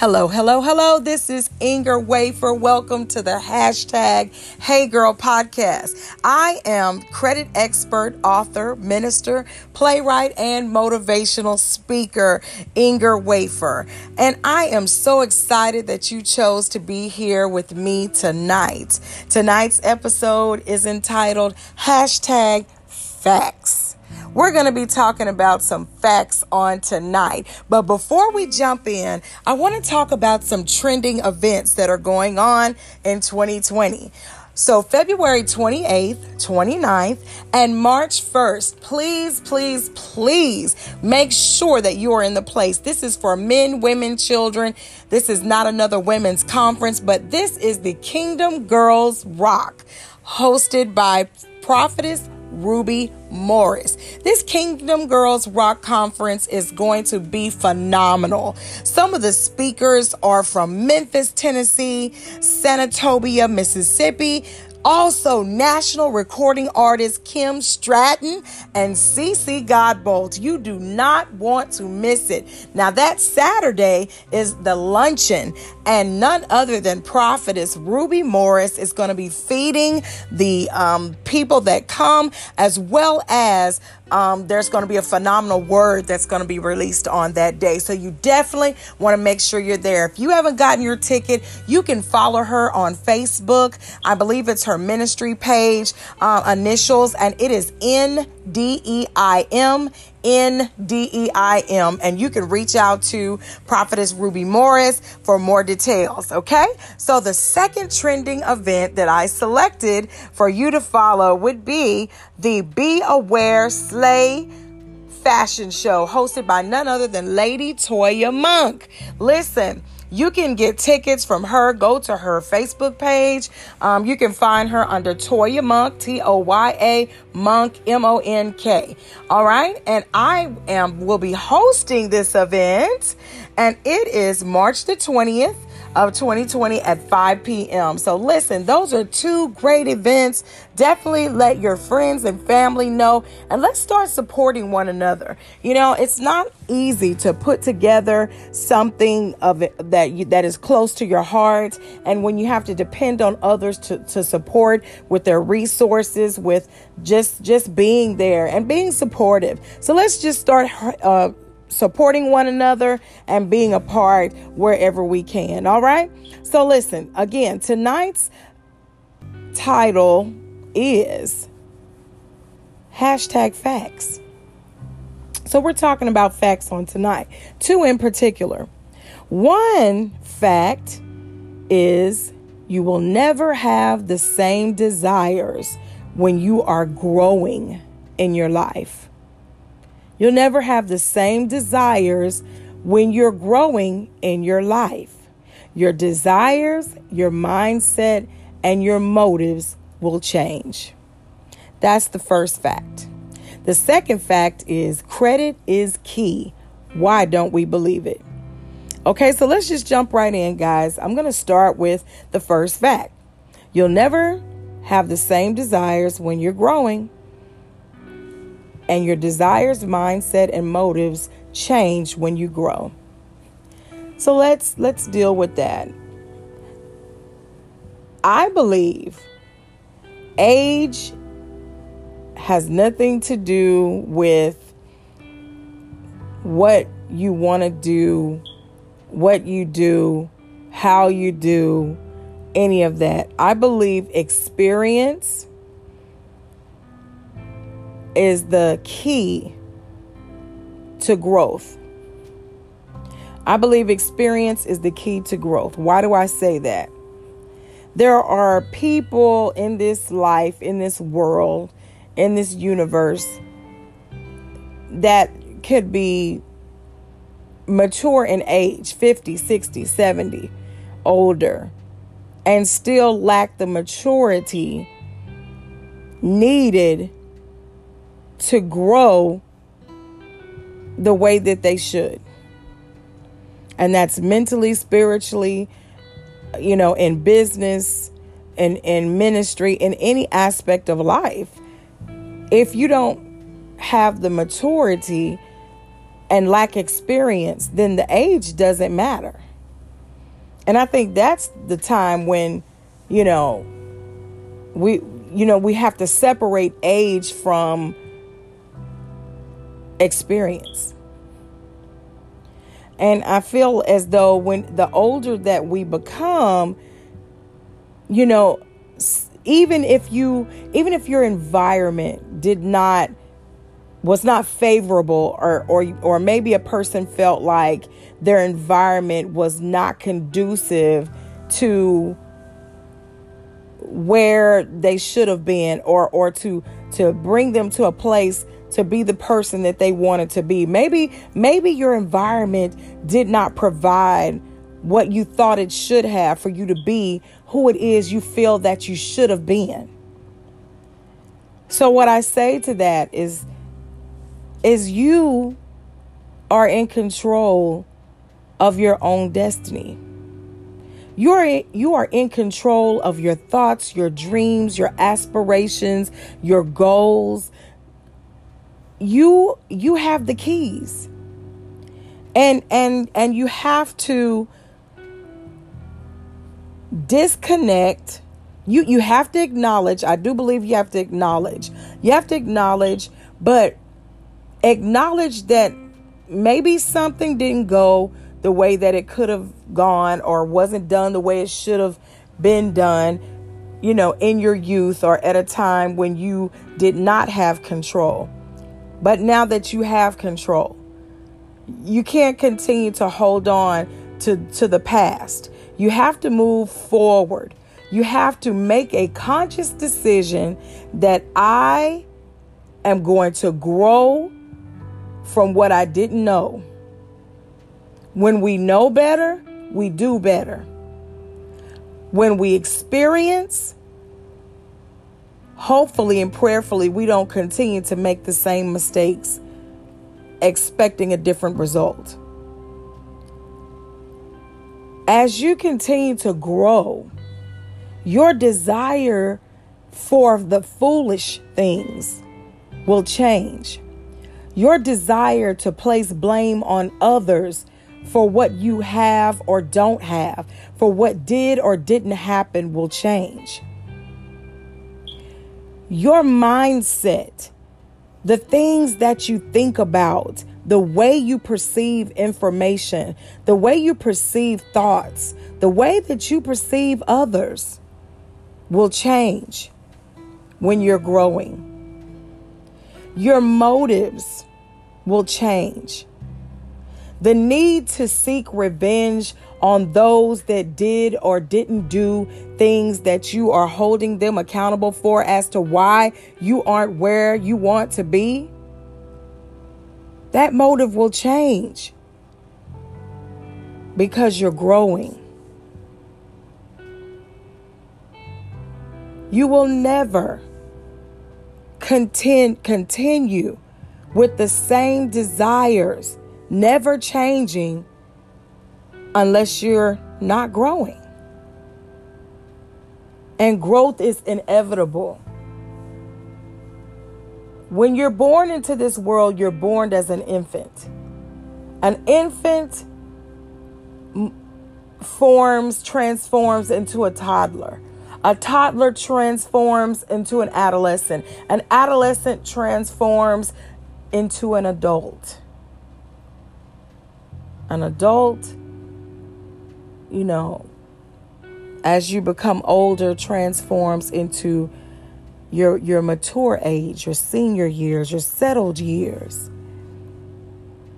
Hello, hello, hello. This is Inger Wafer. Welcome to the hashtag Hey Girl podcast. I am credit expert, author, minister, playwright, and motivational speaker, Inger Wafer. And I am so excited that you chose to be here with me tonight. Tonight's episode is entitled hashtag facts. We're going to be talking about some facts on tonight. But before we jump in, I want to talk about some trending events that are going on in 2020. So, February 28th, 29th, and March 1st, please, please, please make sure that you are in the place. This is for men, women, children. This is not another women's conference, but this is the Kingdom Girls Rock, hosted by Prophetess Ruby Morris. This Kingdom Girls Rock Conference is going to be phenomenal. Some of the speakers are from Memphis, Tennessee, Senatobia, Mississippi, also, national recording artist Kim Stratton and CC Godbolt. You do not want to miss it. Now, that Saturday is the luncheon, and none other than prophetess Ruby Morris is going to be feeding the um, people that come, as well as um, there's going to be a phenomenal word that's going to be released on that day. So you definitely want to make sure you're there. If you haven't gotten your ticket, you can follow her on Facebook. I believe it's her ministry page, uh, initials, and it is N D E I M N D E I M. And you can reach out to Prophetess Ruby Morris for more details. Okay. So the second trending event that I selected for you to follow would be the Be Aware Slay fashion show hosted by none other than Lady Toya Monk. Listen, you can get tickets from her. Go to her Facebook page. Um, you can find her under Toya Monk, T O Y A Monk, M O N K. All right, and I am will be hosting this event, and it is March the twentieth of 2020 at 5 p.m. So, listen, those are two great events. Definitely let your friends and family know and let's start supporting one another. You know, it's not easy to put together something of it that you, that is close to your heart and when you have to depend on others to, to support with their resources with just just being there and being supportive. So let's just start uh, supporting one another and being a part wherever we can. All right. So, listen again, tonight's title is hashtag facts. So, we're talking about facts on tonight, two in particular. One fact is you will never have the same desires when you are growing in your life. You'll never have the same desires when you're growing in your life. Your desires, your mindset, and your motives will change. That's the first fact. The second fact is credit is key. Why don't we believe it? Okay, so let's just jump right in, guys. I'm going to start with the first fact. You'll never have the same desires when you're growing and your desires, mindset, and motives change when you grow. So let's let's deal with that. I believe age has nothing to do with what you want to do, what you do, how you do, any of that. I believe experience is the key to growth. I believe experience is the key to growth. Why do I say that? There are people in this life, in this world, in this universe that could be mature in age 50, 60, 70, older, and still lack the maturity needed to grow the way that they should. And that's mentally, spiritually, you know, in business, in, in ministry, in any aspect of life. If you don't have the maturity and lack experience, then the age doesn't matter. And I think that's the time when, you know, we you know, we have to separate age from experience. And I feel as though when the older that we become, you know, even if you even if your environment did not was not favorable or or or maybe a person felt like their environment was not conducive to where they should have been or or to to bring them to a place to be the person that they wanted to be. Maybe maybe your environment did not provide what you thought it should have for you to be who it is you feel that you should have been. So what I say to that is is you are in control of your own destiny. You're you are in control of your thoughts, your dreams, your aspirations, your goals. You you have the keys. And and and you have to disconnect you you have to acknowledge i do believe you have to acknowledge you have to acknowledge but acknowledge that maybe something didn't go the way that it could have gone or wasn't done the way it should have been done you know in your youth or at a time when you did not have control but now that you have control you can't continue to hold on to to the past you have to move forward. You have to make a conscious decision that I am going to grow from what I didn't know. When we know better, we do better. When we experience, hopefully and prayerfully, we don't continue to make the same mistakes expecting a different result as you continue to grow, your desire for the foolish things will change. Your desire to place blame on others for what you have or don't have, for what did or didn't happen, will change. Your mindset, the things that you think about, the way you perceive information, the way you perceive thoughts, the way that you perceive others will change when you're growing. Your motives will change. The need to seek revenge on those that did or didn't do things that you are holding them accountable for as to why you aren't where you want to be that motive will change because you're growing. You will never content, continue with the same desires, never changing unless you're not growing. And growth is inevitable. When you're born into this world, you're born as an infant. An infant forms, transforms into a toddler. A toddler transforms into an adolescent. An adolescent transforms into an adult. An adult, you know, as you become older, transforms into your your mature age, your senior years, your settled years.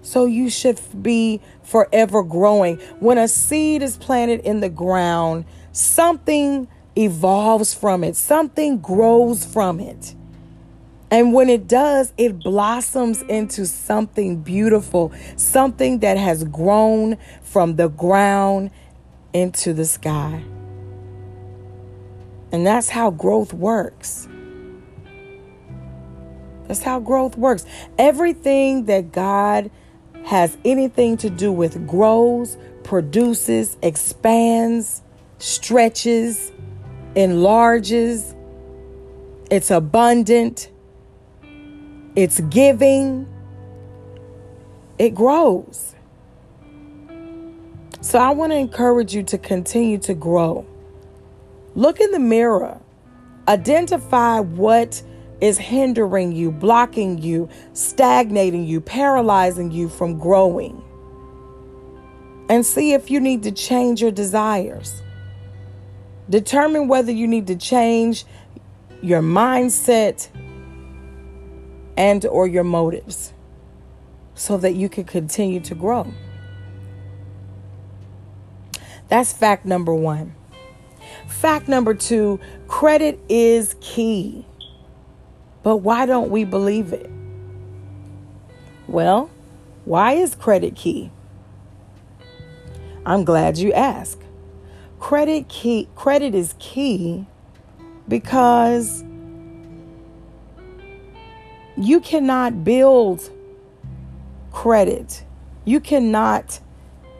So you should be forever growing. When a seed is planted in the ground, something evolves from it, something grows from it. And when it does, it blossoms into something beautiful, something that has grown from the ground into the sky. And that's how growth works. That's how growth works. Everything that God has anything to do with grows, produces, expands, stretches, enlarges. It's abundant. It's giving. It grows. So I want to encourage you to continue to grow. Look in the mirror. Identify what is hindering you, blocking you, stagnating you, paralyzing you from growing. And see if you need to change your desires. Determine whether you need to change your mindset and or your motives so that you can continue to grow. That's fact number 1. Fact number 2, credit is key. But why don't we believe it? Well, why is credit key? I'm glad you asked. Credit key credit is key because you cannot build credit. You cannot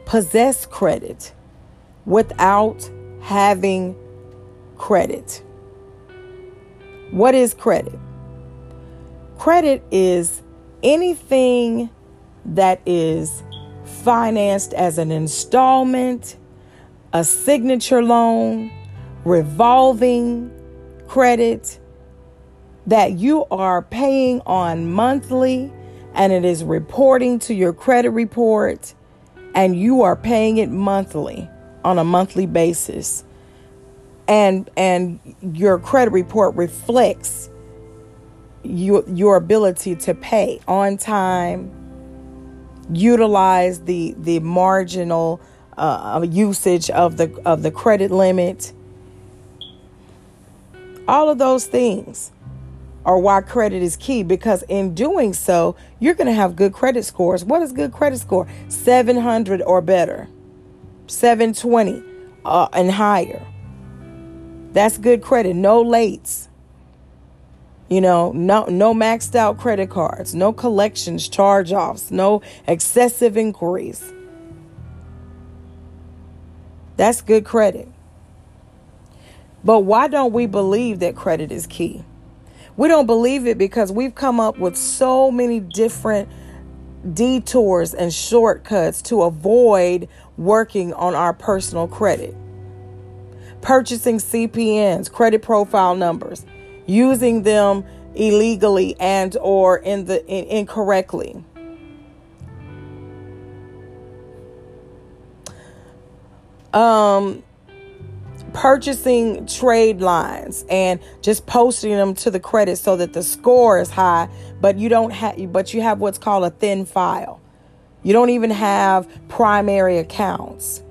possess credit without having credit. What is credit? Credit is anything that is financed as an installment, a signature loan, revolving credit that you are paying on monthly and it is reporting to your credit report and you are paying it monthly on a monthly basis. And and your credit report reflects your your ability to pay on time utilize the the marginal uh, usage of the of the credit limit. All of those things are why credit is key because in doing so you're going to have good credit scores what is good credit score 700 or better 720 uh, and higher that's good credit no lates you know, no no maxed out credit cards, no collections, charge-offs, no excessive inquiries. That's good credit. But why don't we believe that credit is key? We don't believe it because we've come up with so many different detours and shortcuts to avoid working on our personal credit. Purchasing CPNs, credit profile numbers, using them illegally and or in the in, incorrectly um purchasing trade lines and just posting them to the credit so that the score is high but you don't have but you have what's called a thin file you don't even have primary accounts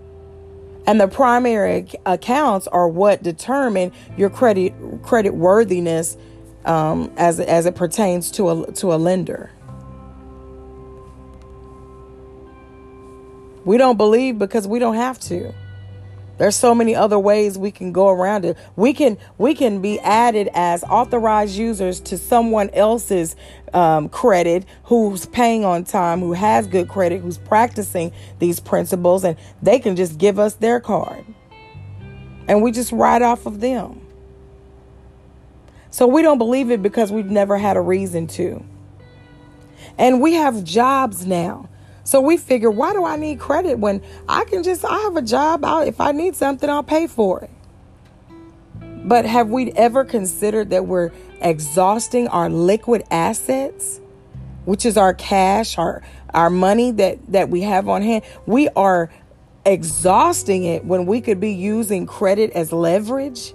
and the primary accounts are what determine your credit credit worthiness um, as as it pertains to a to a lender. We don't believe because we don't have to. There's so many other ways we can go around it. We can we can be added as authorized users to someone else's um, credit who's paying on time, who has good credit, who's practicing these principles, and they can just give us their card, and we just write off of them. So we don't believe it because we've never had a reason to. And we have jobs now. So we figure, why do I need credit when I can just, I have a job. If I need something, I'll pay for it. But have we ever considered that we're exhausting our liquid assets, which is our cash, our our money that that we have on hand? We are exhausting it when we could be using credit as leverage.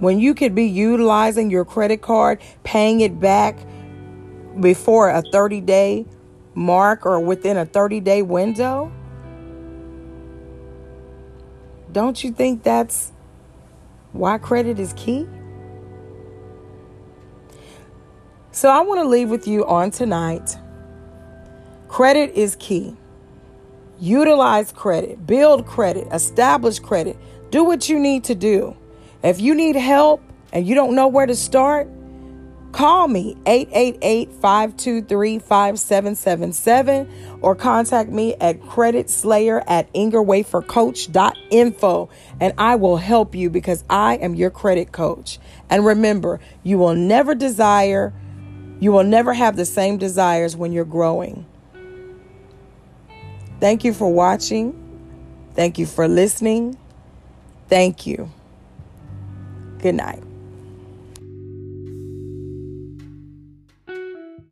When you could be utilizing your credit card, paying it back before a 30 day mark or within a 30 day window? Don't you think that's why credit is key? So I want to leave with you on tonight. Credit is key. Utilize credit, build credit, establish credit. Do what you need to do. If you need help and you don't know where to start, Call me 888-523-5777 or contact me at creditslayer at ingerwafercoach.info and I will help you because I am your credit coach. And remember, you will never desire, you will never have the same desires when you're growing. Thank you for watching. Thank you for listening. Thank you. Good night.